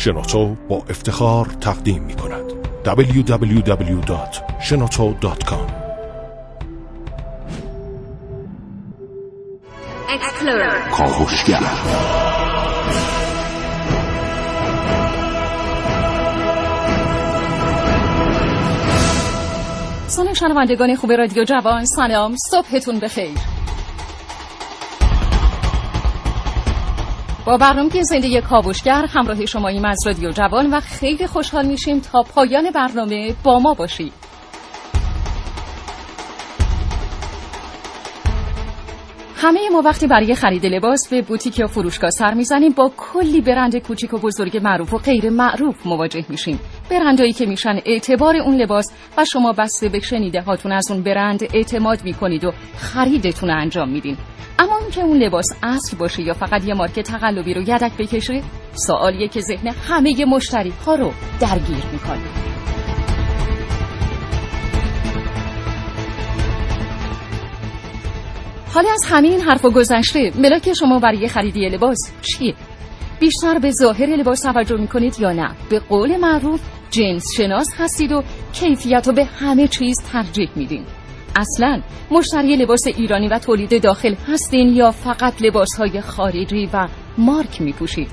شنوتو با افتخار تقدیم می کند. www.shenoto.com کاوشگر. سلام شنوندگان خوب رادیو جوان. سلام صبحتون بخیر. با برنامه زندگی کاوشگر همراه شما ایم از رادیو جوان و خیلی خوشحال میشیم تا پایان برنامه با ما باشید. همه ما وقتی برای خرید لباس به بوتیک یا فروشگاه سر می‌زنیم با کلی برند کوچیک و بزرگ معروف و غیر معروف مواجه میشیم. برندهایی که میشن اعتبار اون لباس و شما بسته به شنیده هاتون از اون برند اعتماد می‌کنید و خریدتون انجام میدین. اما اینکه اون لباس اصل باشه یا فقط یه مارک تقلبی رو یدک بکشه سوالیه که ذهن همه مشتری ها رو درگیر می‌کنه. حالا از همین حرف و گذشته ملاک شما برای خریدی لباس چیه؟ بیشتر به ظاهر لباس توجه می‌کنید یا نه؟ به قول معروف جنس شناس هستید و کیفیت رو به همه چیز ترجیح میدین اصلا مشتری لباس ایرانی و تولید داخل هستین یا فقط لباس های خارجی و مارک میپوشید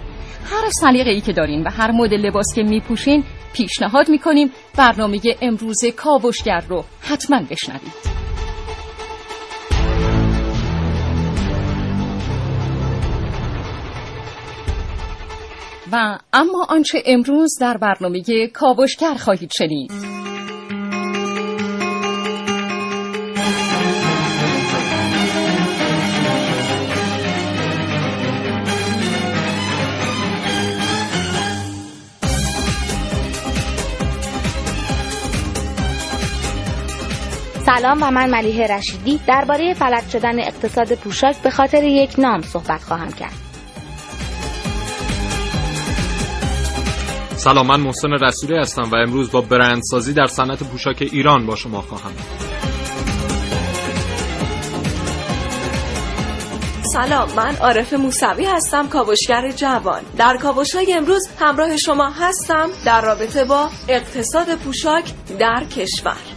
هر سلیقه ای که دارین و هر مدل لباس که میپوشین پیشنهاد می‌کنیم برنامه امروز کاوشگر رو حتما بشنوید و اما آنچه امروز در برنامه کاوشگر خواهید شنید سلام و من ملیه رشیدی درباره فلج شدن اقتصاد پوشاک به خاطر یک نام صحبت خواهم کرد. سلام من محسن رسولی هستم و امروز با برندسازی در صنعت پوشاک ایران با شما خواهم. سلام من عارف موسوی هستم کاوشگر جوان. در کاوش های امروز همراه شما هستم در رابطه با اقتصاد پوشاک در کشور.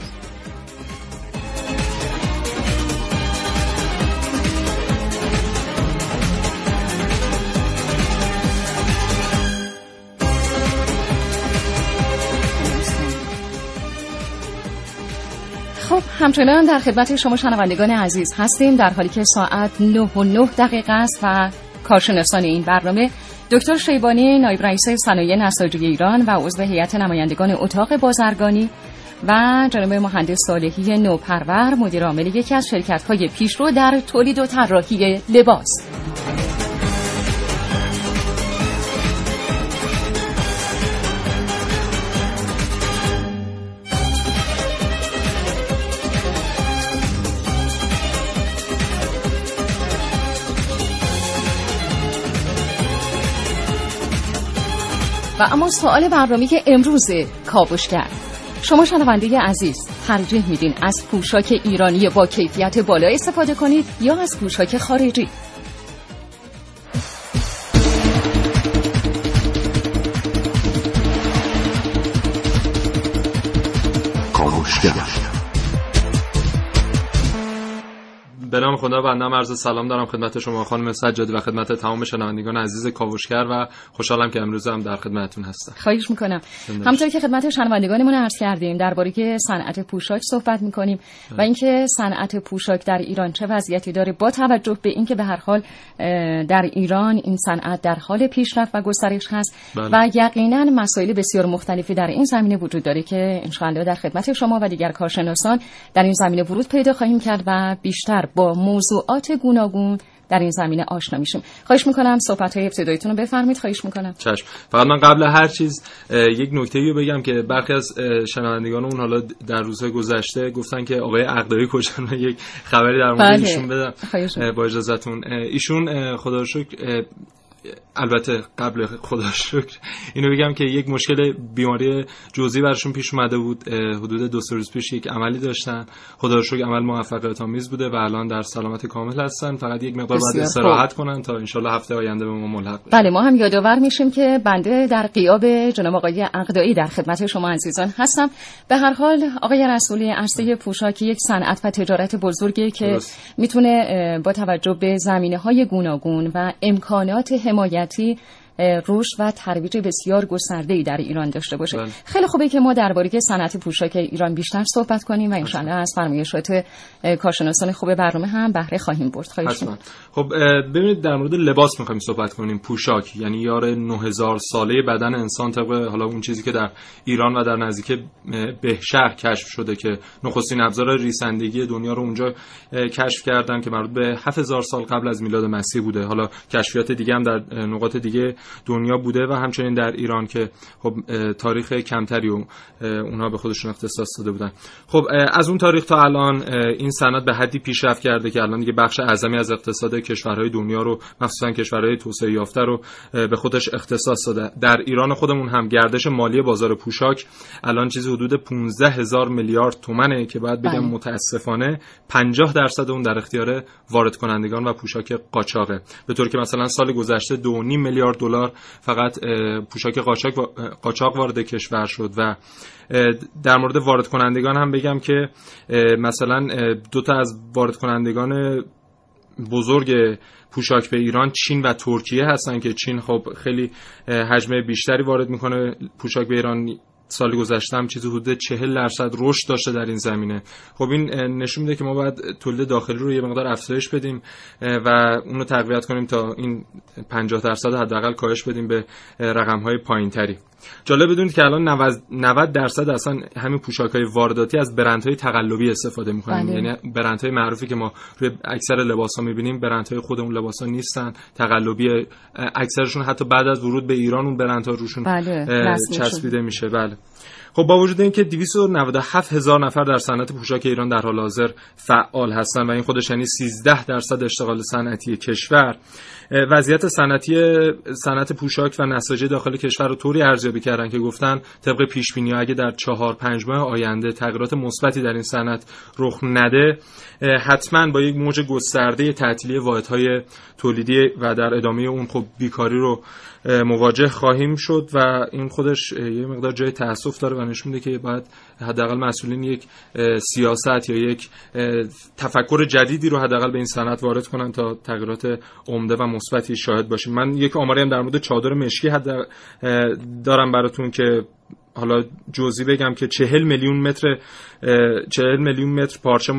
همچنان در خدمت شما شنوندگان عزیز هستیم در حالی که ساعت 9 و 9 دقیقه است و کارشناسان این برنامه دکتر شیبانی نایب رئیس صنایع نساجی ایران و عضو هیئت نمایندگان اتاق بازرگانی و جناب مهندس صالحی نوپرور مدیر عامل یکی از شرکت های پیشرو در تولید و طراحی لباس. و اما سوال برنامه که امروز کاوش کرد. شما شنونده عزیز ترجیح میدین از پوشاک ایرانی با کیفیت بالا استفاده کنید یا از پوشاک خارجی؟ خدا بنده عرض سلام دارم خدمت شما خانم سجادی و خدمت تمام شنوندگان عزیز کاوشگر و خوشحالم که امروز هم در خدمتتون هستم. خواهش می‌کنم. همونطور که خدمت شنوندگانمون عرض کردیم درباره که صنعت پوشاک صحبت می‌کنیم و اینکه صنعت پوشاک در ایران چه وضعیتی داره با توجه به اینکه به هر حال در ایران این صنعت در حال پیشرفت و گسترش هست بله. و یقینا مسائل بسیار مختلفی در این زمینه وجود داره که انشاءالله در خدمت شما و دیگر کارشناسان در این زمینه ورود پیدا خواهیم کرد و بیشتر با موضوعات گوناگون در این زمینه آشنا میشیم. خواهش می‌کنم صحبت های ابتداییتون رو بفرمید خواهش می‌کنم. چشم. فقط من قبل هر چیز یک نکته رو بگم که برخی از شنوندگانمون حالا در روزهای گذشته گفتن که آقای عقدایی کجا من یک خبری در مورد بله. ایشون بدم با اجازهتون. ایشون خدا رو شکر البته قبل خدا شکر. اینو بگم که یک مشکل بیماری جزئی برشون پیش اومده بود حدود دو سه روز پیش یک عملی داشتن. خدا شکر عمل موفقیت آمیز بوده و الان در سلامت کامل هستن. فقط یک مقدار باید استراحت کنن تا انشالله هفته آینده به ما ملحق بله ما هم یادآور میشیم که بنده در قیاب جناب آقای عقدایی در خدمت شما عزیزان هستم. به هر حال آقای رسولی عرصه پوشاک یک صنعت و تجارت بزرگی که می‌تونه با توجه به زمینه های گوناگون و امکانات حمایتی رشد و ترویج بسیار گسترده در ایران داشته باشه. بله. خیلی خوبه که ما درباره صنعت پوشاک ایران بیشتر صحبت کنیم و انشالله از فرمایشات کارشناسان خوب برنامه هم بهره خواهیم برد. خب ببینید در مورد لباس می‌خوایم صحبت کنیم. پوشاک یعنی یار 9000 ساله بدن انسان طبق حالا اون چیزی که در ایران و در نزدیک بهشهر کشف شده که نخستین ابزار ریسندگی دنیا رو اونجا کشف کردن که مربوط به 7000 سال قبل از میلاد مسیح بوده. حالا کشفیات دیگه هم در نقاط دیگه دنیا بوده و همچنین در ایران که خب تاریخ کمتری و اونها به خودشون اختصاص داده بودن. خب از اون تاریخ تا الان این صنعت به حدی پیشرفت کرده که الان دیگه بخش اعظمی از اقتصاد کشورهای دنیا رو مخصوصا کشورهای توسعه یافته رو به خودش اختصاص داده. در ایران خودمون هم گردش مالی بازار پوشاک الان چیزی حدود 15 هزار میلیارد تومنه که باید بگم بله. متاسفانه 50 درصد اون در اختیار وارد کنندگان و پوشاک قاچاقه. به طور که مثلا سال گذشته 2.5 میلیارد دلار فقط پوشاک قاچاق قاچاق وارد کشور شد و در مورد وارد کنندگان هم بگم که مثلا دو تا از وارد کنندگان بزرگ پوشاک به ایران چین و ترکیه هستن که چین خب خیلی حجم بیشتری وارد می‌کنه پوشاک به ایران سال گذشته هم چیزی حدود 40 درصد رشد داشته در این زمینه. خب این نشون میده که ما باید تولید داخلی رو یه مقدار افزایش بدیم و اون رو تقویت کنیم تا این 50 درصد حداقل کاهش بدیم به رقم های پایینتری. جالب بدونید که الان 90 درصد اصلا همین پوشاک های وارداتی از برندهای تقلبی استفاده می‌کنن بله. یعنی برندهای معروفی که ما روی اکثر لباس ها می‌بینیم برندهای خود اون لباس ها نیستن تقلبی اکثرشون حتی بعد از ورود به ایران اون برندها روشون بله. چسبیده میشه بله خب با وجود اینکه 297 هزار نفر در صنعت پوشاک ایران در حال حاضر فعال هستند و این خودش یعنی 13 درصد اشتغال صنعتی کشور وضعیت صنعتی صنعت پوشاک و نساجی داخل کشور رو طوری ارزیابی کردن که گفتن طبق پیش بینی اگه در چهار پنج ماه آینده تغییرات مثبتی در این صنعت رخ نده حتما با یک موج گسترده تعطیلی واحدهای تولیدی و در ادامه اون خب بیکاری رو مواجه خواهیم شد و این خودش یه مقدار جای تاسف داره و نشون میده که باید حداقل مسئولین یک سیاست یا یک تفکر جدیدی رو حداقل به این صنعت وارد کنن تا تغییرات عمده و مثبتی شاهد باشیم. من یک آماری هم در مورد چادر مشکی حد دارم براتون که حالا جزئی بگم که چهل میلیون متر چهل میلیون متر پارچه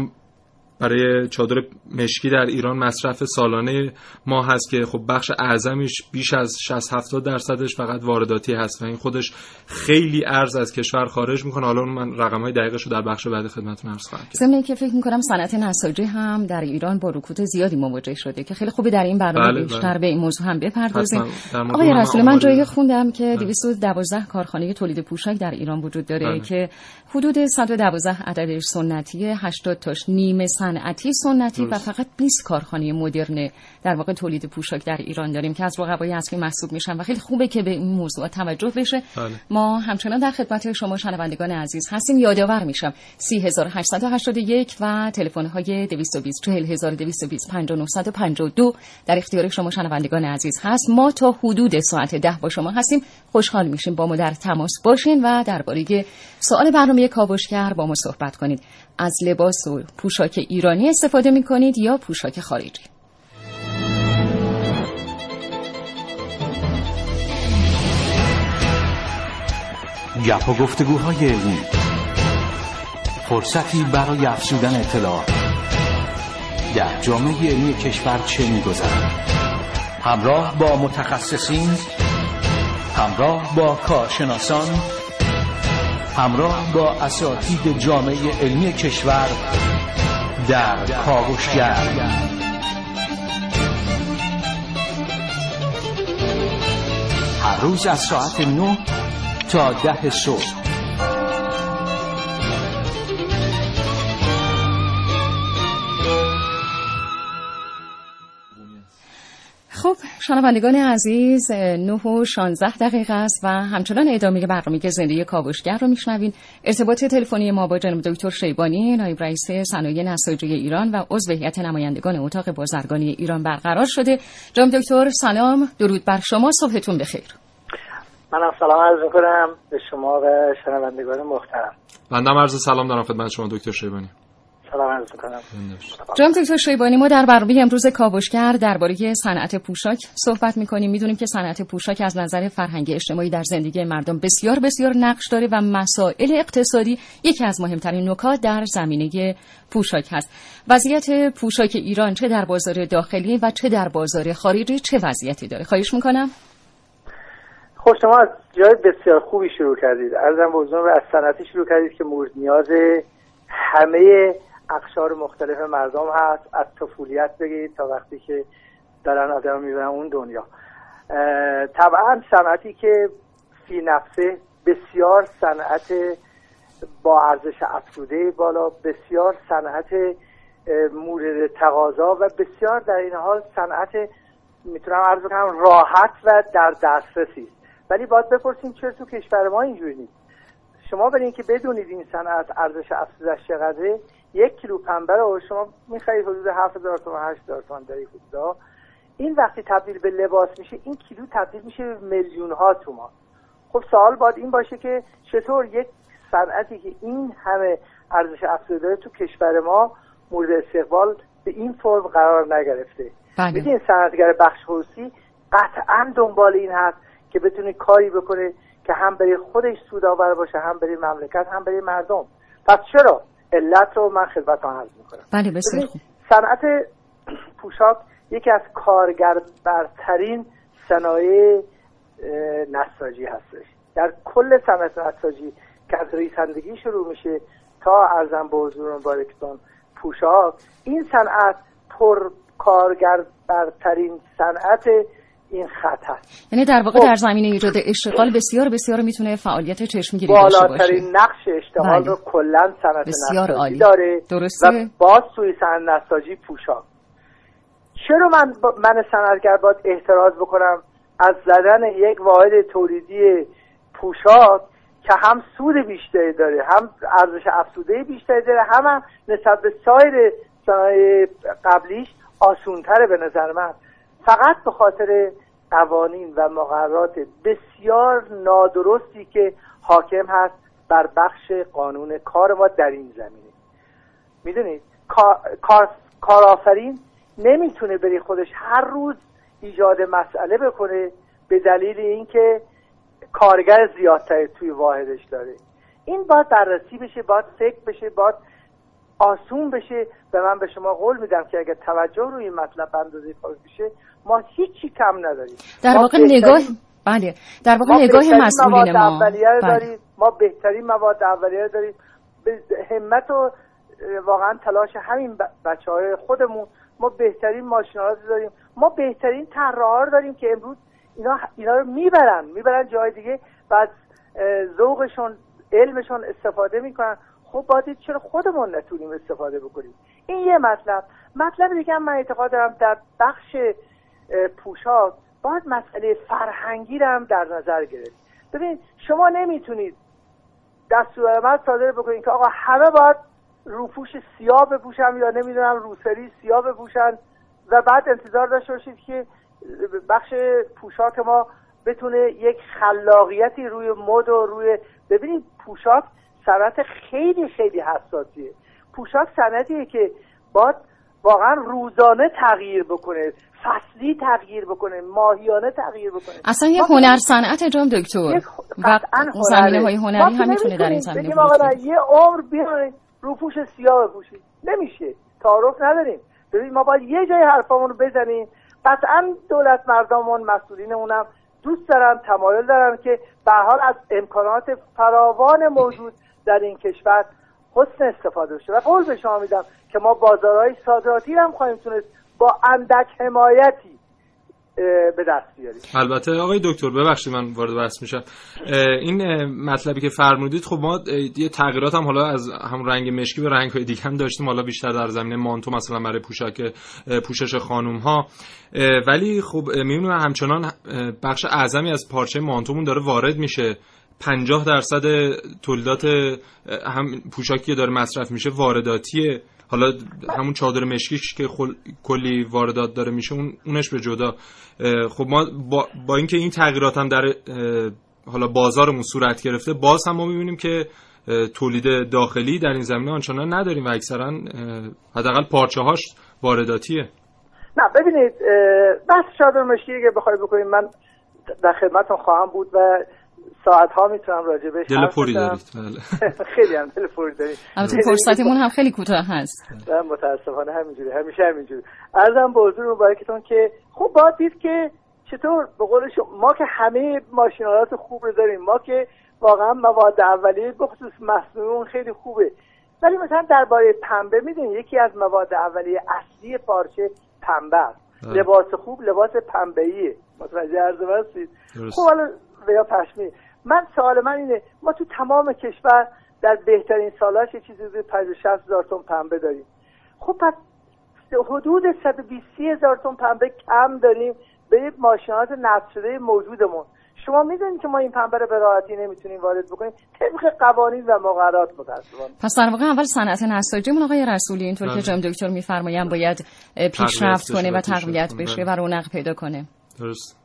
برای چادر مشکی در ایران مصرف سالانه ما هست که خب بخش اعظمیش بیش از 60 70 درصدش فقط وارداتی هست و این خودش خیلی ارز از کشور خارج می‌کنه حالا من رقم های دقیقش رو در بخش بعد خدمتتون عرض خواهم کرد که فکر می‌کنم صنعت نساجی هم در ایران با رکود زیادی مواجه شده که خیلی خوبه در این برنامه بله بیشتر بله. به این موضوع هم بپردازیم آقای رسول من جایی خوندم که 212 بله. کارخانه تولید پوشاک در ایران وجود داره بله. که حدود 112 عددش سنتی 80 تاش نیمه صنعتی سنتی و فقط 20 کارخانه مدرن در واقع تولید پوشاک در ایران داریم که از رقبای اصلی محسوب میشن و خیلی خوبه که به این موضوع توجه بشه. بله. ما همچنان در خدمت شما شنوندگان عزیز هستیم. یادآور میشم 3881 و تلفن های 220 40220 5952 در اختیار شما شنوندگان عزیز هست. ما تا حدود ساعت ده با شما هستیم. خوشحال میشیم با ما در تماس باشین و درباره سوال برنامه کاوشگر با ما صحبت کنید. از لباس و پوشاک ایرانی استفاده می کنید یا پوشاک خارجی؟ گپ و گفتگوهای علمی. فرصتی برای افزودن اطلاع. در جامعه علمی کشور چه میگذرد؟ همراه با متخصصین همراه با کارشناسان همراه با اساتید جامعه علمی کشور در کاوشگر. هر روز از ساعت 9 تا ده صبح. خب شنوندگان عزیز 9 و 16 دقیقه است و همچنان ادامه برنامه زندگی کاوشگر رو میشنوین ارتباط تلفنی ما با جناب دکتر شیبانی نایب رئیس صنایع نساجی ایران و عضو هیئت نمایندگان اتاق بازرگانی ایران برقرار شده. جناب دکتر سلام. درود بر شما. صبحتون بخیر. منم سلام عرض می‌کنم. به شما و شنوندگان محترم. بنده عرض سلام دارم خدمت شما دکتر شیبانی. سلام عرض می‌کنم جناب دکتر شیبانی ما در برنامه امروز کاوشگر درباره صنعت پوشاک صحبت می‌کنیم. می‌دونیم که صنعت پوشاک از نظر فرهنگ اجتماعی در زندگی مردم بسیار بسیار نقش داره و مسائل اقتصادی یکی از مهمترین نکات در زمینه پوشاک هست. وضعیت پوشاک ایران چه در بازار داخلی و چه در بازار خارجی چه وضعیتی داره؟ خواهش می‌کنم. خب شما از جای بسیار خوبی شروع کردید. ارزم به از صنعتی شروع کردید که مورد نیاز همه اقشار مختلف مردم هست. از طفولیت بگید تا وقتی که دارن آدم می‌برن اون دنیا. طبعا صنعتی که فی نفسه بسیار صنعت با ارزش افزوده بالا بسیار صنعت مورد تقاضا و بسیار در این حال صنعت می‌تونم عرض کنم راحت و در دسترسی است. ولی باید بپرسیم چرا تو کشور ما اینجوری نیست. شما برین که بدونید این صنعت ارزش افزودش چقدره یک کیلو پنبه رو شما می‌خرید حدود 7000 تومان 8000 تومان در حدودا این وقتی تبدیل به لباس میشه این کیلو تبدیل میشه به میلیون ها تومان. خب سوال باید این باشه که چطور یک صنعتی که این همه ارزش افزوده داره تو کشور ما مورد استقبال به این فرم قرار نگرفته. بله. این صنعتگر بخش خصوصی قطعا دنبال این هست که بتونه کاری بکنه که هم برای خودش سودآور باشه هم برای مملکت هم برای مردم. پس چرا؟ علت رو من خدمتتون عرض می‌کنم. بله بسیار صنعت پوشاک یکی از کارگر برترین صنایع نساجی هستش. در کل صنعت نساجی که از ریسندگی شروع میشه تا ارزم به حضور مبارکتون پوشاک این صنعت پر کارگر برترین صنعت این خط هست یعنی در واقع خب. در زمینه ایجاد اشتغال بسیار بسیار می‌تونه فعالیت چشمگیری داشته باشه بالاترین نقش اشتغال بله. رو کلا صنعت بسیار نساجی عالی. داره درسته. و باز توی صنعت نساجی پوشاک چرا من با- من صنعتگر باید احتراز بکنم از زدن یک واحد تولیدی پوشاک که هم سود بیشتری داره هم ارزش افزوده بیشتری داره هم, هم نسبت به سایر صنایع قبلیش آسونتره به نظر من فقط به خاطر قوانین و مقررات بسیار نادرستی که حاکم هست بر بخش قانون کار ما در این زمینه. می‌دونید کار، کار، کارآفرین نمی‌تونه بری خودش هر روز ایجاد مسئله بکنه به دلیل اینکه کارگر زیادتری توی واحدش داره. این باید بررسی بشه باید فکر بشه باید آسون بشه و من به شما قول میدم که اگر توجه روی این مطلب اندازه کافی بشه ما هیچی کم نداریم. در واقع بهترین- نگاه بله. در واقع نگاه مسئولین ما اولیه بله. داریم. ما بهترین مواد اولیه داریم. به همت و واقعا تلاش همین بچه های خودمون ما بهترین ماشینالات داریم. ما بهترین طراحا رو داریم که امروز اینا اینا رو می‌برن. می‌برن جای دیگه و از ذوقشون علمشون استفاده می‌کنن. خب باید چرا خودمون نتونیم استفاده بکنیم. این یه مطلب. مطلب دیگه من اعتقاد دارم در بخش پوشاک. باید مسئله فرهنگی رو هم در نظر گرفت. ببین شما نمی‌تونید دستورالعمل صادر بکنید که آقا همه باید روپوش سیاه بپوشن یا نمی‌دونم روسری سیاه بپوشن و بعد انتظار داشته باشید که بخش پوشاک ما بتونه یک خلاقیتی روی مد و روی ببینید پوشاک صنعت خیلی خیلی حساسیه. پوشاک صنعتیه که باید واقعا روزانه تغییر بکنه فصلی تغییر بکنه ماهیانه تغییر بکنه. اصلا یه هنر صنعت جام دکتر. و. زمینه های هنری هم می‌تونه در این زمینه. یه عمر بیاین روپوش سیاه بپوشید. نمیشه. تعارف نداریم. ببین ما باید یه جای حرفامون رو بزنیم. قطعا دولت مردمون مسئولینمون هم دوست دارن تمایل دارن که به حال از امکانات فراوان موجود در این کشور حسن استفاده بشه و قول به شما میدم که ما بازارهای صادراتی هم خواهیم تونست با اندک حمایتی به دست بیاریم. البته آقای دکتر ببخشید من وارد بحث میشم. این مطلبی که فرمودید خب ما یه تغییرات هم حالا از هم رنگ مشکی به رنگ های دیگه هم داشتیم. حالا بیشتر در زمینه مانتو مثلا برای پوشاک پوشش خانم ها ولی خب می‌بینیم همچنان بخش اعظمی از پارچه مانتومون داره وارد میشه. 50 درصد تولیدات هم پوشاکی داره مصرف میشه وارداتیه. حالا همون چادر مشکیش که کلی واردات داره میشه اون اونش به جدا. خب ما با, با اینکه این تغییرات هم در حالا بازارمون صورت گرفته باز هم ما می‌بینیم که تولید داخلی در این زمینه آنچنان نداریم و اکثرا حداقل پارچه هاش وارداتیه. نه ببینید بس چادر مشکی که بخوای بکنیم من در خدمتتون خواهم بود و ساعت ها می‌تونم راجع بهش دل پوری دارید. بله. خیلی هم دل پوری دارید. البته فرصتمون هم خیلی کوتاه هست. من متاسفانه همینجوری همیشه همینجوری. ارزم به حضور مبارکتون که خب باید دید که چطور به قول شما ما که همه ماشینالات خوب رو داریم ما که واقعا مواد اولیه بخصوص مصنوعی خیلی خوبه. ولی مثلا درباره پنبه می‌دونید یکی از مواد اولیه اصلی پارچه پنبه است. بله. لباس خوب لباس پنبه ایه متوجه عرض هستید؟ خب حالا یا پشمی. من سوال من اینه ما تو تمام کشور در بهترین سالاش یه چیزی حدود 50 هزار تن پنبه داریم. خب پس حدود 120 هزار تن پنبه کم داریم به ماشینات نصب شده موجودمون. شما می‌دونید که ما این پنبه رو به راحتی نمی‌تونیم وارد بکنیم؟ طبق قوانین و مقررات متاسفانه. پس در واقع اول صنعت نساجی آقای رسولی اینطور که بله. جام دکتر میفرمایند باید پیشرفت کنه و تقویت بشه و رونق پیدا کنه. درست.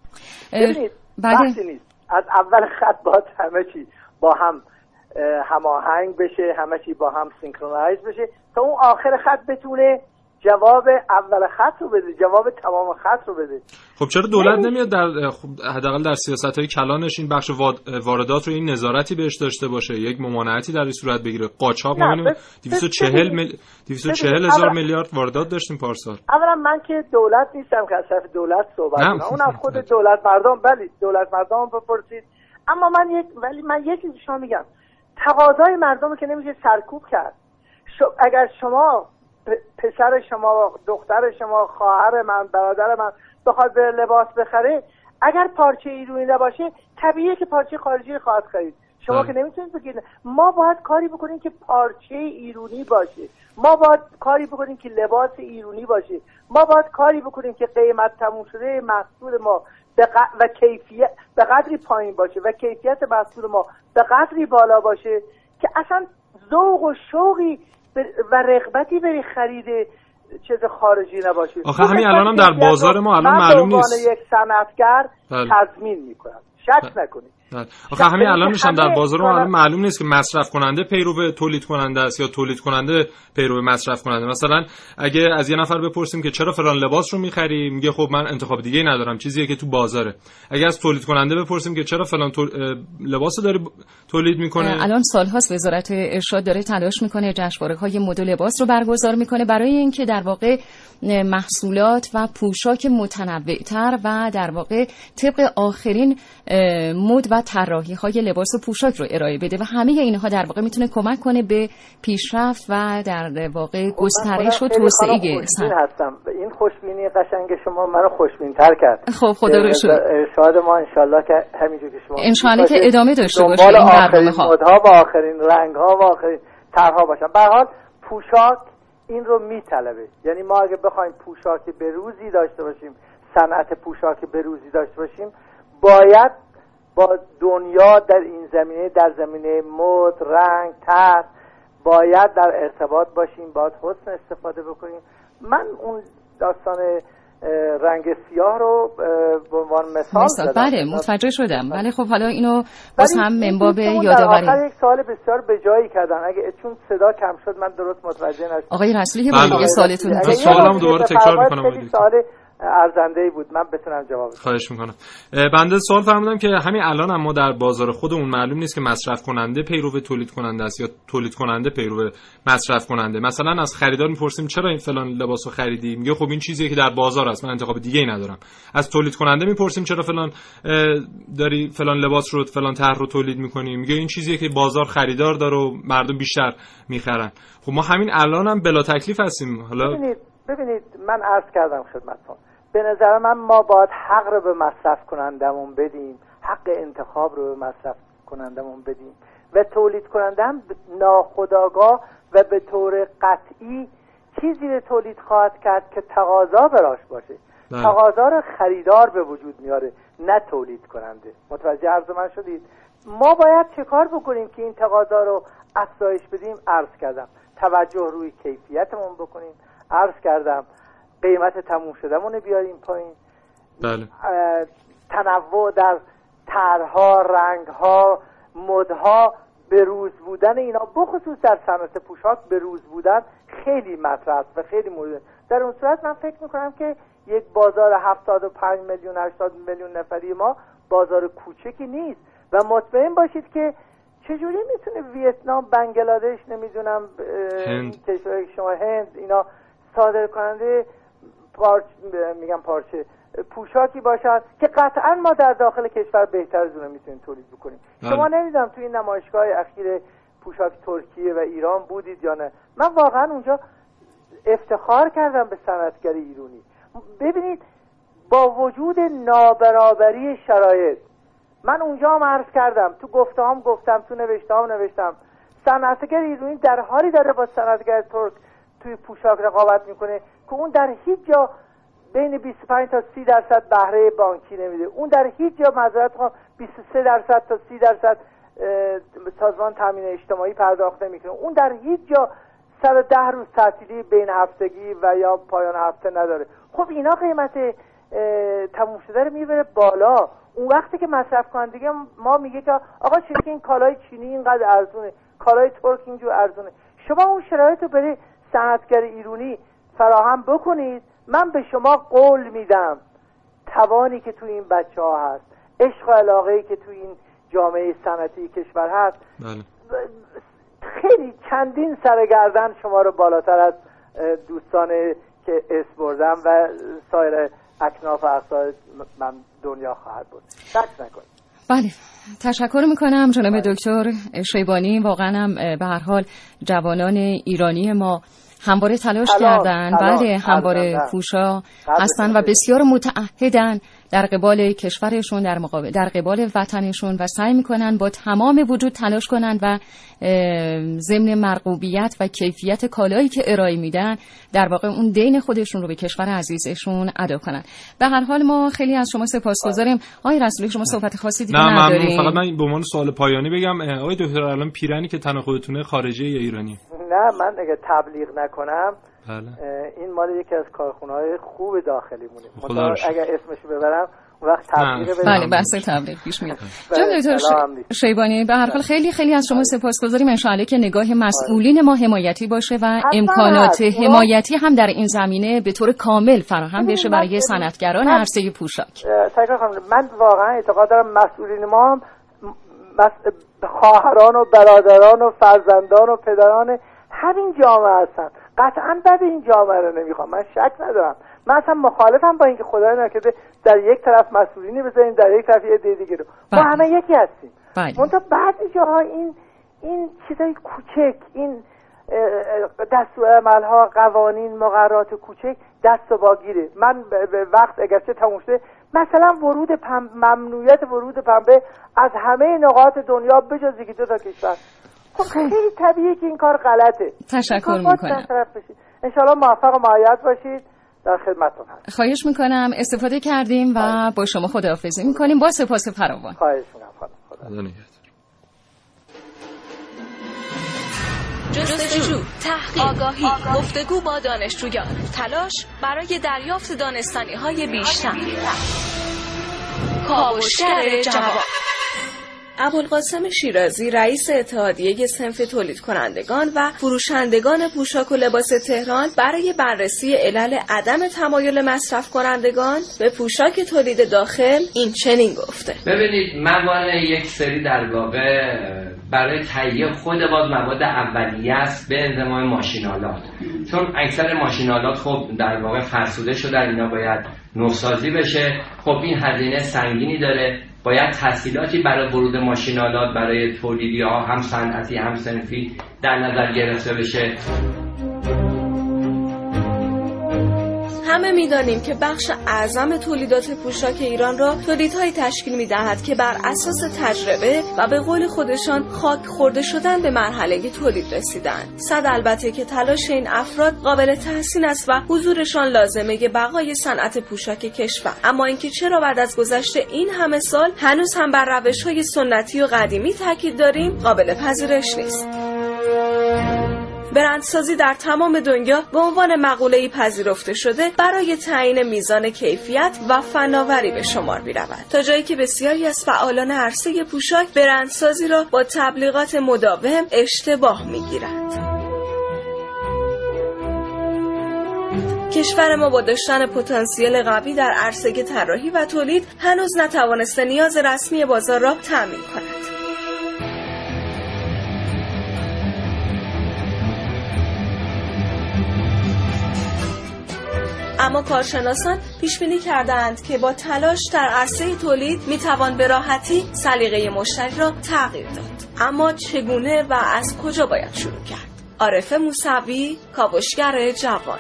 بله. نیست. از اول خط باید همه چی با هم هماهنگ بشه همه چی با هم سینکرونایز بشه تا اون آخر خط بتونه جواب اول خط رو بده جواب تمام خط رو بده. خب چرا دولت نمیاد در خب حداقل در سیاست های کلانش این بخش واردات رو این نظارتی بهش داشته باشه یک ممانعتی در این صورت بگیره. قاچاق ما 240 مل... 240 هزار میلیارد واردات داشتیم پارسال. اولا من که دولت نیستم که از طرف دولت صحبت کنم. اون از خود دولت مردم ولی دولت مردم بپرسید. اما من یک ولی من یک چیز شما میگم. تقاضای مردم که نمیشه سرکوب کرد. اگر شما پسر شما دختر شما خواهر من برادر من بخواد به لباس بخره اگر پارچه ایرونی نباشه طبیعیه که پارچه خارجی خواهد خرید. شما که نمی‌تونید بگید ما باید کاری بکنیم که پارچه ایرونی باشه. ما باید کاری بکنیم که لباس ایرونی باشه. ما باید کاری بکنیم که قیمت تموم شده محصول ما و کیفیت به قدری پایین باشه و کیفیت محصول ما به قدری بالا باشه که اصلا ذوق و شوقی و رغبتی بری خرید چیز خارجی نباشه آخه همین الان هم در بازار ما الان معلوم نیست یک صنعتگر بله. تضمین می‌کنم شک بله. نکنید. آخه همین الان میشن در بازار ما الان معلوم نیست که مصرف کننده پیرو تولید کننده است یا تولید کننده پیرو مصرف کننده. مثلا اگه از یه نفر بپرسیم که چرا فلان لباس رو می‌خری میگه خب من انتخاب دیگه ندارم چیزیه که تو بازاره. اگه از تولید کننده بپرسیم که چرا فلان لباس داره تولید می‌کنه؟ الان سالهاست وزارت ارشاد داره تلاش می‌کنه جشنواره های مد لباس رو برگزار می‌کنه برای اینکه در واقع محصولات و پوشاک متنوعتر و در واقع طبق آخرین مد و طراحی های لباس و پوشاک رو ارائه بده و همه اینها در واقع می‌تونه کمک کنه به پیشرفت و در واقع خب، گسترش و توسعه هستم. این خوشبینی قشنگ شما منو خوشبین تر کرد. خب خدا رو شد ارشاد ما انشالله که همینجور که شما انشالله که ادامه داشته باشه این برنامه ها. و آخرین رنگ ها و آخرین طرها باشن. به حال پوشاک این رو میطلبه. یعنی ما اگه بخوایم پوشاک بروزی داشته باشیم صنعت پوشاک بروزی داشته باشیم باید با دنیا در این زمینه در زمینه مد رنگ تر باید در ارتباط باشیم باید حسن استفاده بکنیم. من اون داستان رنگ سیاه رو به عنوان مثال زدم. بله متوجه شدم. ولی خب حالا اینو باز هم منباب یادآوری. یک سوال بسیار به جایی کردن. اگه چون صدا کم شد من درست متوجه نشدم. آقای رسولی که بله. سوالتون سوالم دوباره تکرار می‌کنم ارزنده ای بود. من بتونم جواب بدم. خواهش می‌کنم. بنده سوال فرمودم که همین الان هم ما در بازار خودمون معلوم نیست که مصرف کننده پیرو تولید کننده است یا تولید کننده پیرو مصرف کننده مثلا از خریدار می‌پرسیم چرا این فلان لباسو خریدی؟ میگه خب این چیزیه که در بازار است. من انتخاب دیگه ای ندارم. از تولید کننده می‌پرسیم چرا فلان داری فلان لباس رو فلان طرح رو تولید می‌کنی؟ میگه این چیزیه که بازار خریدار داره و مردم بیشتر می‌خرن. خب ما همین الان هم بلا تکلیف هستیم. حالا ببینید من عرض کردم خدمتتون. به نظر من ما باید حق رو به مصرف کنندمون بدیم. حق انتخاب رو به مصرف کنندمون بدیم. و تولید کننده هم ناخداگاه و به طور قطعی چیزی رو تولید خواهد کرد که تقاضا براش باشه. بله. تقاضا رو خریدار به وجود میاره نه تولید کننده. متوجه عرض من شدید؟ ما باید چه کار بکنیم که این تقاضا رو افزایش بدیم؟ عرض کردم. توجه روی کیفیتمون بکنیم. عرض کردم قیمت تموم شدهمون رو بیاریم پایین. بله. تنوع در طرحها رنگها مدها به روز بودن اینا بخصوص در صنعت پوشاک به روز بودن خیلی مطرح است و خیلی مورد. در اون صورت من فکر می‌کنم که یک بازار 75 میلیون 80 میلیون نفری ما بازار کوچکی نیست. و مطمئن باشید که چجوری می‌تونه ویتنام بنگلادش نمی‌دونم هند. کشور شما هند اینا صادر کننده پارچ میگم پارچه پوشاکی باشد که قطعا ما در داخل کشور بهتر از اون می‌تونیم تولید بکنیم. بله. شما نمی‌دونم توی این نمایشگاه اخیر پوشاک ترکیه و ایران بودید یا نه. من واقعا اونجا افتخار کردم به صنعتگری ایرانی ببینید با وجود نابرابری شرایط من اونجا هم عرض کردم تو گفته هم گفتم تو نوشته هم نوشتم. صنعتگر ایرانی در حالی داره با صنعتگر ترک توی پوشاک رقابت می‌کنه که اون در هیچ جا بین 25 تا 30 درصد بهره بانکی نمیده. اون در هیچ جا خواهم 23 درصد تا 30 درصد سازمان تامین اجتماعی پرداخت نمی‌کنه. اون در هیچ جا 110 روز تعطیلی بین هفتگی و یا پایان هفته نداره. خب اینا قیمت تموم شده رو می‌بره بالا. اون وقتی که مصرف کنندگی ما میگه که آقا چرا این کالای چینی اینقدر ارزونه کالای ترک اینجور ارزونه. شما اون شرایط رو برای صنعتگر ایرانی فراهم بکنید من به شما قول میدم. توانی که تو این بچه ها هست عشق و علاقه ای که تو این جامعه صنعتی کشور هست بله. خیلی چندین سرگردن شما رو بالاتر از دوستان که اس بردم و سایر اکناف و اقصای من دنیا خواهد بود. شک نکنید. بله. تشکر می‌کنم جناب دکتر شیبانی. واقعا هم به هر حال جوانان ایرانی ما همواره تلاش کردن. بله همواره قدر هستن و. بسیار متعهدن. در قبال کشورشون در مقابل در قبال وطنشون و سعی می‌کنن با تمام وجود تلاش کنن و ضمن مرغوبیت و کیفیت کالایی که ارائه میدن در واقع اون دین خودشون رو به کشور عزیزشون ادا کنن. به هر حال ما خیلی از شما سپاسگزاریم. آقای رسولی شما صحبت خاصی دیگه نه ممنون. نداریم فقط من به عنوان سوال پایانی بگم آقای دکتر الان پیرنی که تن خودتونه خارجی یا ایرانی. نه من اگه تبلیغ نکنم این مال یکی از کارخونه های خوب داخلی مونه. اگر اسمشو ببرم اون وقت تبلیغ بله بحث تبلیغ پیش میاد. بله، جناب دکتر. شیبانی به هر حال خیلی خیلی از شما سپاسگزاریم. ان که نگاه مسئولین ما حمایتی باشه و امکانات. حمایتی هم در این زمینه به طور کامل فراهم بشه برای صنعتگران عرصه پوشاک. من واقعا اعتقاد دارم مسئولین ما هم خواهران و برادران و فرزندان و پدران همین جامعه هستن. قطعا بد این جامعه رو نمی‌خوام. من شک ندارم. من اصلا مخالفم با اینکه خدای نکرده در یک طرف مسئولینی بذاریم در یک طرف یه دیگه رو. ما بله. همه یکی هستیم. بله. منتها بعضی جاها این این چیزای کوچک این دستور ها قوانین مقررات کوچک دست و باگیره من به به وقت اگرچه تموم شده مثلا ورود پم... ممنوعیت ورود پنبه از همه نقاط دنیا بجز یکی دو تا کشور. خب خیلی طبیعیه که این کار غلطه. تشکر می‌کنم. انشالله موفق و معید باشید. در خدمتتون هست خواهش می‌کنم. استفاده کردیم و با شما خداحافظی می‌کنیم. با سپاس فراوان. خواهش می‌کنم. خدا. جستجو تحقیق آگاهی گفتگو با دانشجویان. تلاش برای دریافت دانستانی های بیشتر. کاوشگر جواب ابوالقاسم شیرازی رئیس اتحادیه صنف تولید کنندگان و فروشندگان پوشاک و لباس تهران برای بررسی علل عدم تمایل مصرف کنندگان به پوشاک تولید داخل این چنین گفته. ببینید موانع یک سری در واقع برای تهیه خود باز مواد اولیه است به انضمام ماشینالات چون اکثر ماشینالات خب در واقع فرسوده شدن اینا باید نوسازی بشه. خب این هزینه سنگینی داره. باید تسهیلاتی برای ورود ماشینالات برای تولیدی ها هم صنعتی هم صنفی در نظر گرفته بشه. همه می‌دانیم که بخش اعظم تولیدات پوشاک ایران را تولیدهایی تشکیل می‌دهد که بر اساس تجربه و به قول خودشان خاک خورده شدن به مرحله تولید رسیدند. صد البته که تلاش این افراد قابل تحسین است و حضورشان لازمه بقای صنعت پوشاک کشور. اما اینکه چرا بعد از گذشت این همه سال هنوز هم بر روش های سنتی و قدیمی تاکید داریم قابل پذیرش نیست. برندسازی در تمام دنیا به عنوان مقوله پذیرفته شده برای تعیین میزان کیفیت و فناوری به شمار می رود تا جایی که بسیاری از فعالان عرصه پوشاک برندسازی را با تبلیغات مداوم اشتباه می گیرند. کشور ما با داشتن پتانسیل قوی در عرصه طراحی و تولید هنوز نتوانسته نیاز رسمی بازار را تامین کند. اما کارشناسان پیش بینی کردند که با تلاش در عرصه تولید می‌توان به راحتی سلیقه مشتری را تغییر داد. اما چگونه و از کجا باید شروع کرد؟ عارف موسوی کاوشگر جوان.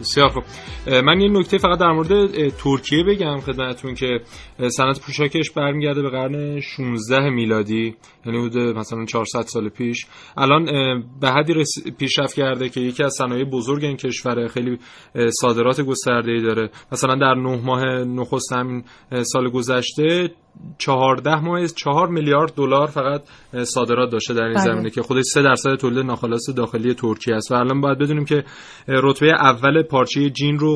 بسیار خب من یه نکته فقط در مورد ترکیه بگم خدمتتون که صنعت پوشاکش برمیگرده به قرن 16 میلادی یعنی حدود مثلا 400 سال پیش. الان به حدی پیشرفت کرده که یکی از صنایع بزرگ این کشور خیلی صادرات گسترده‌ای داره. مثلا در نه ماه نخست همین سال گذشته چهارده ماه چهار میلیارد دلار فقط صادرات داشته در این بله. زمینه که خودش سه درصد تولید ناخالص داخلی ترکیه است. و الان باید بدونیم که رتبه اول پارچه جین رو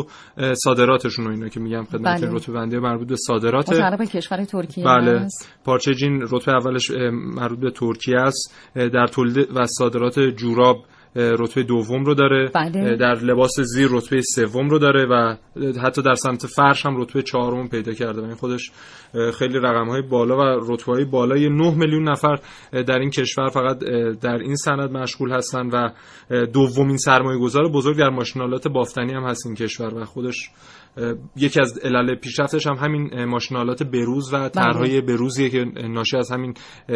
صادراتشون رو اینا که میگم خدمت بله. رتبه بندی مربوط به صادرات به کشور ترکیه بله است. پارچه جین رتبه اولش مربوط به ترکیه است در تولید و صادرات جوراب رتبه دوم رو داره بله. در لباس زیر رتبه سوم رو داره و حتی در سمت فرش هم رتبه چهارم پیدا کرده و این خودش خیلی رقم های بالا و رتبه های بالای 9 میلیون نفر در این کشور فقط در این سند مشغول هستن و دومین سرمایه گذار بزرگ در ماشینالات بافتنی هم هست این کشور و خودش یکی از علل پیشرفتش هم همین ماشینالات بروز و طرحهای بله. بروزیه که ناشی از همین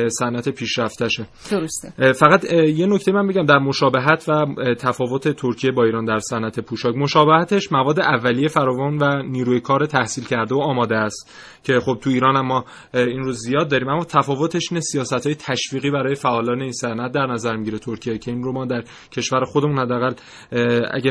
صنعت پیشرفتشه. درسته. فقط یه نکته من بگم در مشابهت و تفاوت ترکیه با ایران در صنعت پوشاک. مشابهتش مواد اولیه فراوان و نیروی کار تحصیل کرده و آماده است که خب تو ایران هم ما این رو زیاد داریم. اما تفاوتش اینه سیاست های تشویقی برای فعالان این صنعت در نظر می‌گیره ترکیه که این رو ما در کشور خودمون حداقل اگه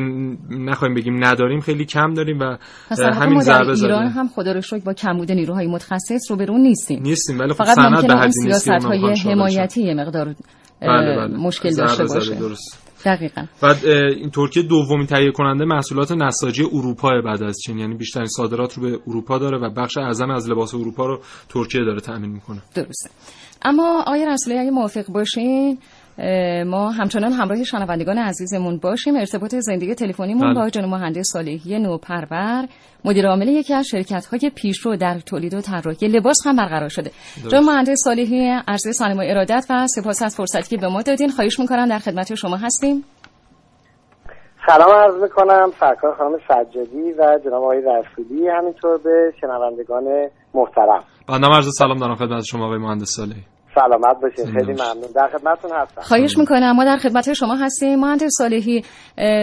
نخوایم بگیم نداریم خیلی کم داریم و همین ضربه ایران هم خدا رو شکر با کمبود نیروهای متخصص رو برون نیستیم. نیستیم ولی خب صنعت به حدی سیاست های حمایتی مقدار بله بله. مشکل داشته باشه. درست. دقیقا. بعد این ترکیه دومین تهیه کننده محصولات نساجی اروپا بعد از چین. یعنی بیشترین صادرات رو به اروپا داره و بخش اعظم از لباس اروپا رو ترکیه داره تامین می‌کنه. درسته. اما آیا رسولی اگه موافق باشین ما همچنان همراه شنوندگان عزیزمون باشیم. ارتباط زندگی تلفنیمون بله. با جناب مهندس صالحی نوپرور مدیر عامل یکی از شرکت های پیشرو در تولید و طراحی لباس هم برقرار شده. جناب مهندس صالحی عرض سلام و ارادت و سپاس از فرصتی که به ما دادین. خواهش می‌کنم در خدمت شما هستیم. سلام عرض می‌کنم. سرکار خانم سجادی و جناب آقای رسولی همینطور به شنوندگان محترم. بنده عرض سلام دارم خدمت شما آقای مهندس صالحی سلامت باشین. خیلی ممنون. در خدمتتون هستم. خواهش می‌کنم. ما در خدمت شما هستیم. مهندس صالحی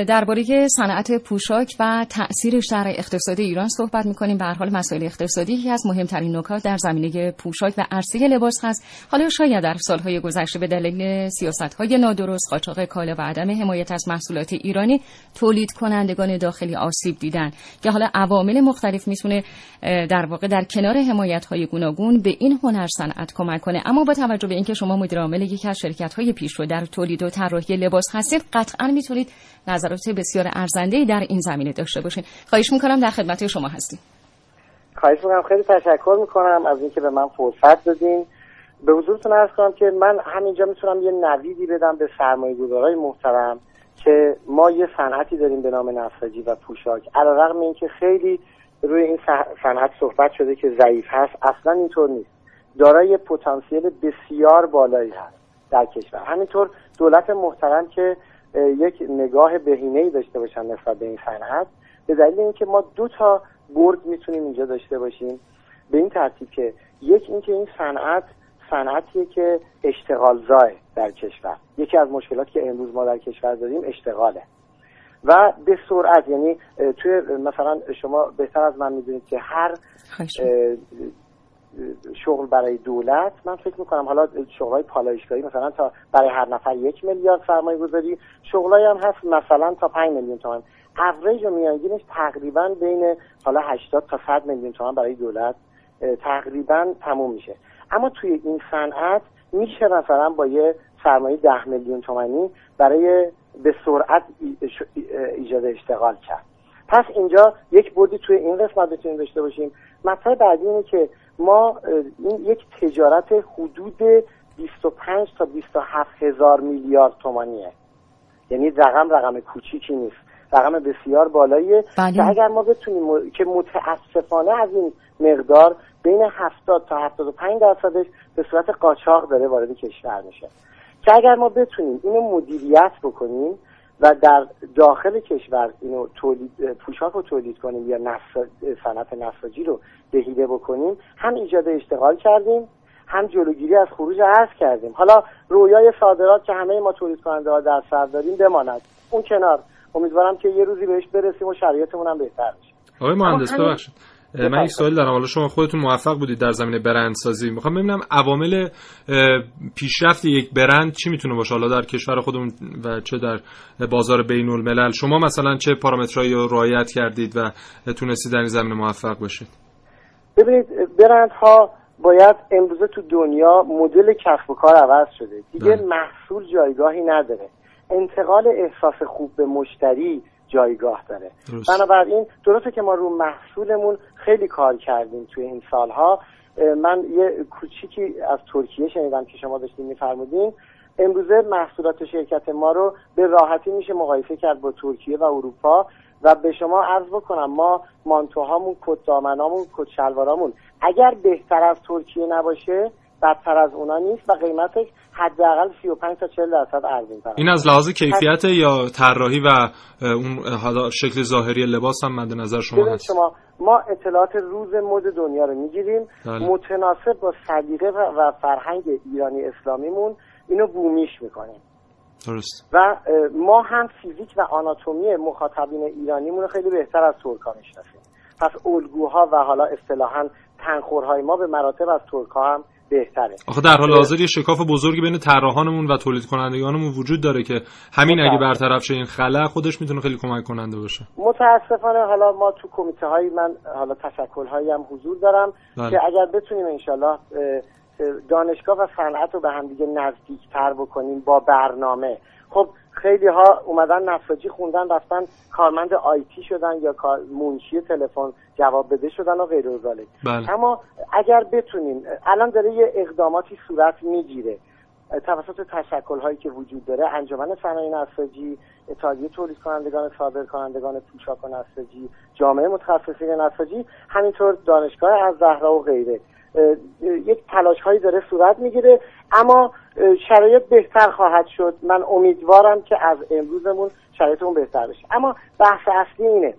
درباره صنعت پوشاک و تاثیرش در اقتصاد ایران صحبت می‌کنیم. به هر حال مسائل اقتصادی یکی از مهمترین نکات در زمینه پوشاک و عرصه لباس هست. حالا شاید در سالهای گذشته به دلیل سیاستهای نادرست قاچاق کالا و عدم حمایت از محصولات ایرانی تولید کنندگان داخلی آسیب دیدن. که حالا عوامل مختلف می‌تونه در واقع در کنار حمایت های گوناگون به این هنر صنعت کمک کنه. اما با توجه به اینکه شما مدیر عامل یکی از شرکت های پیشرو در تولید و طراحی لباس هستید قطعا می‌تونید نظرات بسیار ارزنده در این زمینه داشته باشین. خواهش می‌کنم در خدمت شما هستیم. خواهش می‌کنم. خیلی تشکر می‌کنم از اینکه به من فرصت دادین. به حضورتون ارز کنم که من همینجا می‌تونم یه نویدی بدم به سرمایه محترم که ما یه صنعتی داریم به نام نساجی و پوشاک. علیرغم اینکه خیلی روی این صنعت صحبت شده که ضعیف هست. اصلا اینطور نیست. دارای پتانسیل بسیار بالایی هست در کشور. همینطور دولت محترم که یک نگاه بهینه داشته باشن نسبت به این صنعت به دلیل اینکه ما دو تا برد می‌تونیم اینجا داشته باشیم به این ترتیب که یک اینکه این صنعت صنعتیه که اشتغال زای در کشور. یکی از مشکلاتی که امروز ما در کشور داریم اشتغاله. و به سرعت یعنی توی مثلا شما بهتر از من می‌دونید که هر شغل برای دولت من فکر می‌کنم حالا شغلای پالایشگاهی مثلا تا برای هر نفر یک میلیارد سرمایه گذاری شغلایی هم هست مثلا تا 5 میلیون تومان. اوریج و میانگینش تقریبا بین حالا 80 تا 100 میلیون تومان برای دولت تقریبا تموم میشه. اما توی این صنعت میشه مثلا با یه سرمایه 10 میلیون تومانی برای به سرعت ایجاد اشتغال کرد. پس اینجا یک بودی توی این قسمت بتونیم داشته باشیم. مطلب بعدی اینه که ما این یک تجارت حدود 25 تا 27 هزار میلیارد تومانیه. یعنی رقم رقم کوچیکی نیست. رقم بسیار بالاییه. بله. که اگر ما بتونیم که متاسفانه از این مقدار بین 70 تا 75 درصدش به صورت قاچاق داره وارد کشور میشه. که اگر ما بتونیم اینو مدیریت بکنیم و در داخل کشور اینو تولید پوشاک رو تولید کنیم یا صنعت نساجی رو بهیده بکنیم هم ایجاد اشتغال کردیم هم جلوگیری از خروج ارز کردیم. حالا رویای صادرات که همه ما تولید کننده ها در سر داریم بماند. اون کنار. امیدوارم که یه روزی بهش برسیم و شرایطمون هم بهتر بشه. آقای مهندس ببخشید. من یک سوال دارم. حالا شما خودتون موفق بودید در زمینه برندسازی. می‌خوام ببینم عوامل پیشرفت یک برند چی می‌تونه باشه؟ حالا در کشور خودمون و چه در بازار بین الملل. شما مثلا چه پارامترهایی رو رعایت کردید و تونستید در این زمینه موفق باشید؟ ببینید برندها باید امروزه تو دنیا مدل کسب و کار عوض شده. دیگه بله. محصول جایگاهی نداره. انتقال احساس خوب به مشتری جایگاه داره. بنابراین درسته که ما رو محصولمون خیلی کار کردیم توی این سالها. من یه کوچیکی از ترکیه شنیدم که شما داشتین میفرمودین. امروزه محصولات شرکت ما رو به راحتی میشه مقایسه کرد با ترکیه و اروپا و به شما عرض بکنم ما مانتوهامون کت دامنامون کت شلوارامون اگر بهتر از ترکیه نباشه بدتر از اونا نیست و قیمتش حداقل 35 تا 40 درصد ارزون تر این از لحاظ کیفیت یا طراحی و اون شکل ظاهری لباس هم مد نظر شما هست؟ شما ما اطلاعات روز مد دنیا رو می‌گیریم. بله. متناسب با سلیقه و فرهنگ ایرانی اسلامیمون اینو بومیش می‌کنیم. درست. و ما هم فیزیک و آناتومی مخاطبین ایرانیمون رو خیلی بهتر از ترکا می‌شناسیم. پس الگوها و حالا اصطلاحا تنخورهای ما به مراتب از ترکا هم بهتره. آخه در حال حاضر یه شکاف بزرگی بین طراحانمون و تولید کنندگانمون وجود داره که همین اگه برطرف شه این خلا خودش می‌تونه خیلی کمک کننده باشه. متاسفانه حالا ما تو کمیته های من حالا تشکل هایی هم حضور دارم بله. که اگر بتونیم انشالله دانشگاه و صنعت رو به همدیگه نزدیک تر بکنیم با برنامه. خب خیلی ها اومدن نساجی خوندن رفتن کارمند آیتی شدن یا منشی تلفن جواب بده شدن و غیر بله. اما اگر بتونیم الان داره یه اقداماتی صورت می‌گیره. توسط تشکل هایی که وجود داره انجمن صنایع نساجی اتحادیه تولید کنندگان صادر کنندگان پوشاک و نساجی جامعه متخصصین نساجی همینطور دانشگاه از زهرا و غیره. یک تلاش هایی داره صورت می‌گیره. اما شرایط بهتر خواهد شد. من امیدوارم که از امروزمون شرایطمون بهتر بشه. اما بحث اصلی اینه.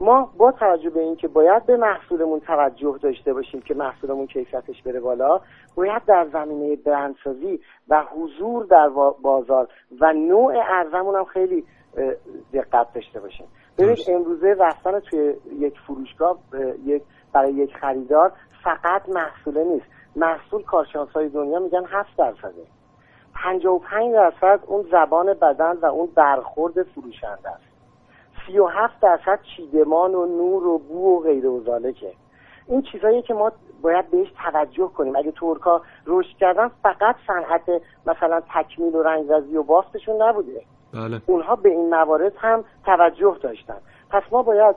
ما با توجه به اینکه باید به محصولمون توجه داشته باشیم که محصولمون کیفیتش بره بالا باید در زمینه برندسازی و حضور در بازار و نوع ارزمون هم خیلی دقت داشته باشیم. ببینید امروزه رفتن توی یک فروشگاه یک برای یک خریدار فقط محصوله نیست. محصول کارشناس های دنیا میگن 7 درصده. 55 درصد اون زبان بدن و اون برخورد فروشنده است. 37 درصد چیدمان و نور و بو و غیر و این چیزایی که ما باید بهش توجه کنیم. اگه ترکا رشد کردن فقط صنعت مثلا تکمیل و رنگرزی و بافتشون نبوده. بله. اونها به این موارد هم توجه داشتن. پس ما باید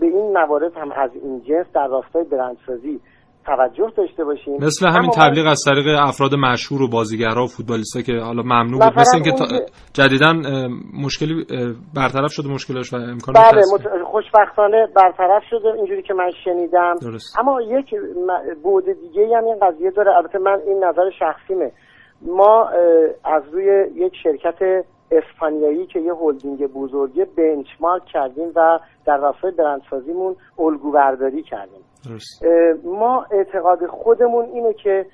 به این موارد هم از این جنس در راستای برندسازی توجه داشته باشیم. مثل همین تبلیغ از طریق افراد مشهور و بازیگرها و فوتبالیستا که حالا ممنوع بود مثل اینکه تا... جدیدا مشکلی برطرف شده مشکلش و امکان بله مت... خوشبختانه برطرف شده اینجوری که من شنیدم. درست. اما یک بود دیگه هم این قضیه داره. البته من این نظر شخصیمه. ما از روی یک شرکت اسپانیایی که یه هلدینگ بزرگه بنچمارک کردیم و در راستای برندسازیمون الگو برداری کردیم. ما اعتقاد خودمون اینه که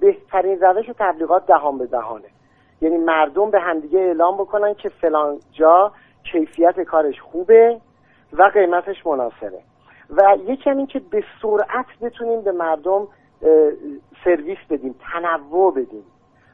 بهترین روش تبلیغات دهان به دهانه. یعنی مردم به همدیگه اعلام بکنن که فلان جا کیفیت کارش خوبه و قیمتش مناسبه. و یکم این که به سرعت بتونیم به مردم سرویس بدیم تنوع بدیم.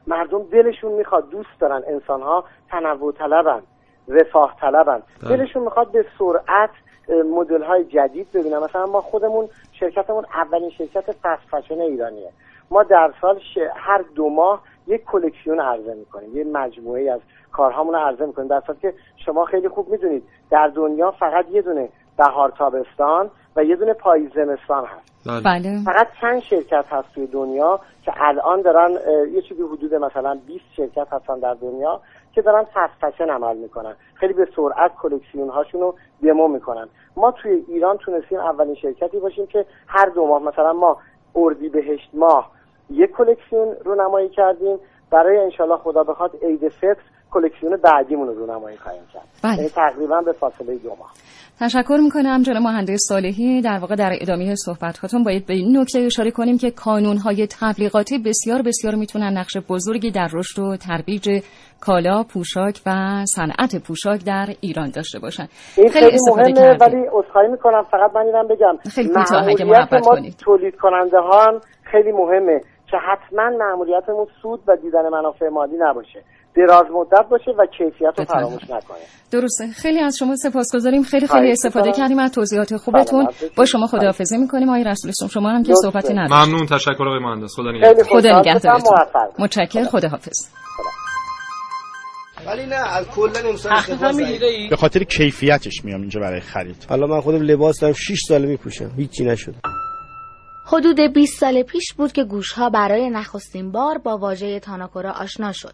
مردم دلشون می‌خواد دوست دارن انسان ها تنوع طلبن رفاه طلبن. بله. دلشون می‌خواد به سرعت مدل های جدید ببینن. مثلا ما خودمون شرکتمون اولین شرکت فست فشن ایرانیه. ما در سال هر دو ماه یک کلکسیون عرضه می‌کنیم. یه مجموعه از کارهامون رو عرضه می‌کنیم. در که شما خیلی خوب می‌دونید در دنیا فقط یه دونه بهار تابستان و یه دونه پاییز زمستان هست بله. بله. فقط چند شرکت هست توی دنیا که الان دارن یه چیزی حدود مثلا 20 شرکت هستن در دنیا که دارن فست عمل می‌کنن خیلی به سرعت کلکسیون هاشون رو دمو می‌کنن ما توی ایران تونستیم اولین شرکتی باشیم که هر دو ماه مثلا ما اردی بهشت ماه یک کلکسیون رو نمایی کردیم برای انشالله خدا بخواد عید فطر کلکسیون بعدیمون رو نمایی خواهیم کرد. بله. یعنی تقریبا به فاصله دو ماه. تشکر می‌کنم جناب مهندس صالحی. در واقع در ادامه صحبت هاتون باید به این نکته اشاره کنیم که کانون های تبلیغاتی بسیار بسیار می‌تونن نقش بزرگی در رشد و ترویج کالا پوشاک و صنعت پوشاک در ایران داشته باشن. این خیلی, خیلی مهمه ولی عذرخواهی می‌کنم فقط من اینم بگم. خیلی کوتاه اگه محبت کنید. تولید کننده ها خیلی مهمه که حتما مأموریتمون سود و دیدن منافع مالی نباشه. دراز مدت باشه و کیفیت رو فراموش نکنه. درسته. خیلی از شما سپاسگزاریم. خیلی خیلی استفاده کردیم از توضیحات خوبتون. با شما خداحافظی می‌کنیم. آقای رسول شما هم که صحبتی ندارید. ممنون. تشکر آقای مهندس. خدا نگهدار خدا نگهدارتون. متشکر خداحافظ. ولی نه از کلا امسال به خاطر کیفیتش میام اینجا برای خرید. حالا من خودم لباس دارم 6 سال میپوشم. هیچی نشد. حدود 20 سال پیش بود که گوشها برای نخستین بار با واژه تاناکورا آشنا شد.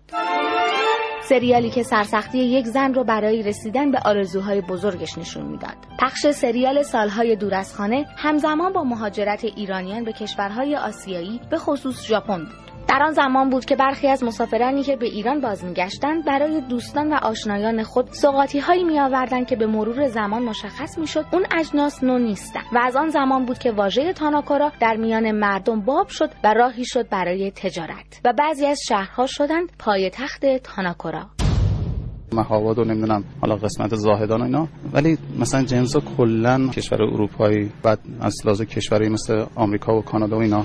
سریالی که سرسختی یک زن رو برای رسیدن به آرزوهای بزرگش نشون می‌داد. پخش سریال سالهای دور از خانه همزمان با مهاجرت ایرانیان به کشورهای آسیایی به خصوص ژاپن بود. در آن زمان بود که برخی از مسافرانی که به ایران باز میگشتند برای دوستان و آشنایان خود سوغاتی هایی می آوردند که به مرور زمان مشخص می‌شد اون اجناس نو نیستند و از آن زمان بود که واژه تاناکورا در میان مردم باب شد و راهی شد برای تجارت و بعضی از شهرها شدند پای تخت تاناکورا مهاباد و نمی‌دونم حالا قسمت زاهدان و اینا ولی مثلا جنس کلا کشور اروپایی بعد از لحاظ کشوری مثل آمریکا و کانادا و اینا.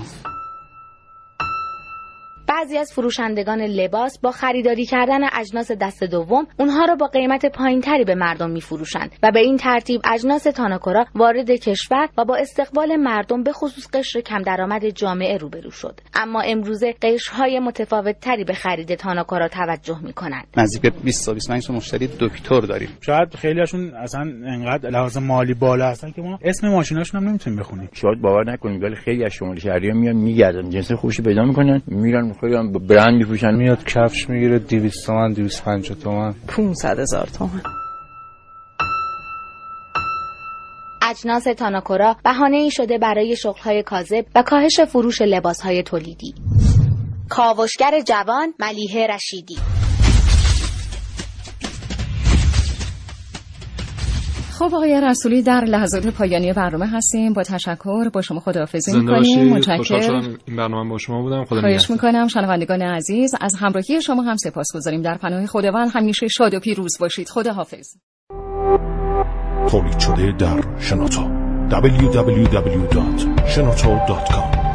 بعضی از فروشندگان لباس با خریداری کردن اجناس دست دوم اونها را با قیمت پایینتری به مردم میفروشند و به این ترتیب اجناس تاناکورا وارد کشور و با استقبال مردم به خصوص قشر کم درآمد جامعه روبرو شد. اما امروزه قشرهای متفاوت تری به خرید تاناکورا توجه می‌کنند. نزدیک 20 تا 25 تا مشتری دکتر داریم. شاید خیلیشون اصلا انقدر لحاظ مالی بالا هستن که ما اسم ماشیناشون هم نمی‌تونیم بخونیم. شاید باور نکنید ولی خیلی از شمال شهری میان میگردن. جنس خوشی پیدا می‌کنن میرن خیلی هم برند میپوشن. میاد کفش می‌گیره 200 تومن 250 تومن. 500 هزار تومن. اجناس تاناکورا بهانه ای شده برای شغلهای کاذب و کاهش فروش لباسهای تولیدی. کاوشگر جوان ملیه رشیدی. خب آقای رسولی در لحظات پایانی برنامه هستیم. با تشکر با شما خداحافظی می‌کنیم. متشکرم. این برنامه با شما بودم. خدا خواهش می‌کنم. شنوندگان عزیز از همراهی شما هم سپاسگزاریم. در پناه خداوند همیشه شاد و پیروز باشید. خداحافظ. تولید شده در شنوتو. www.shenoto.com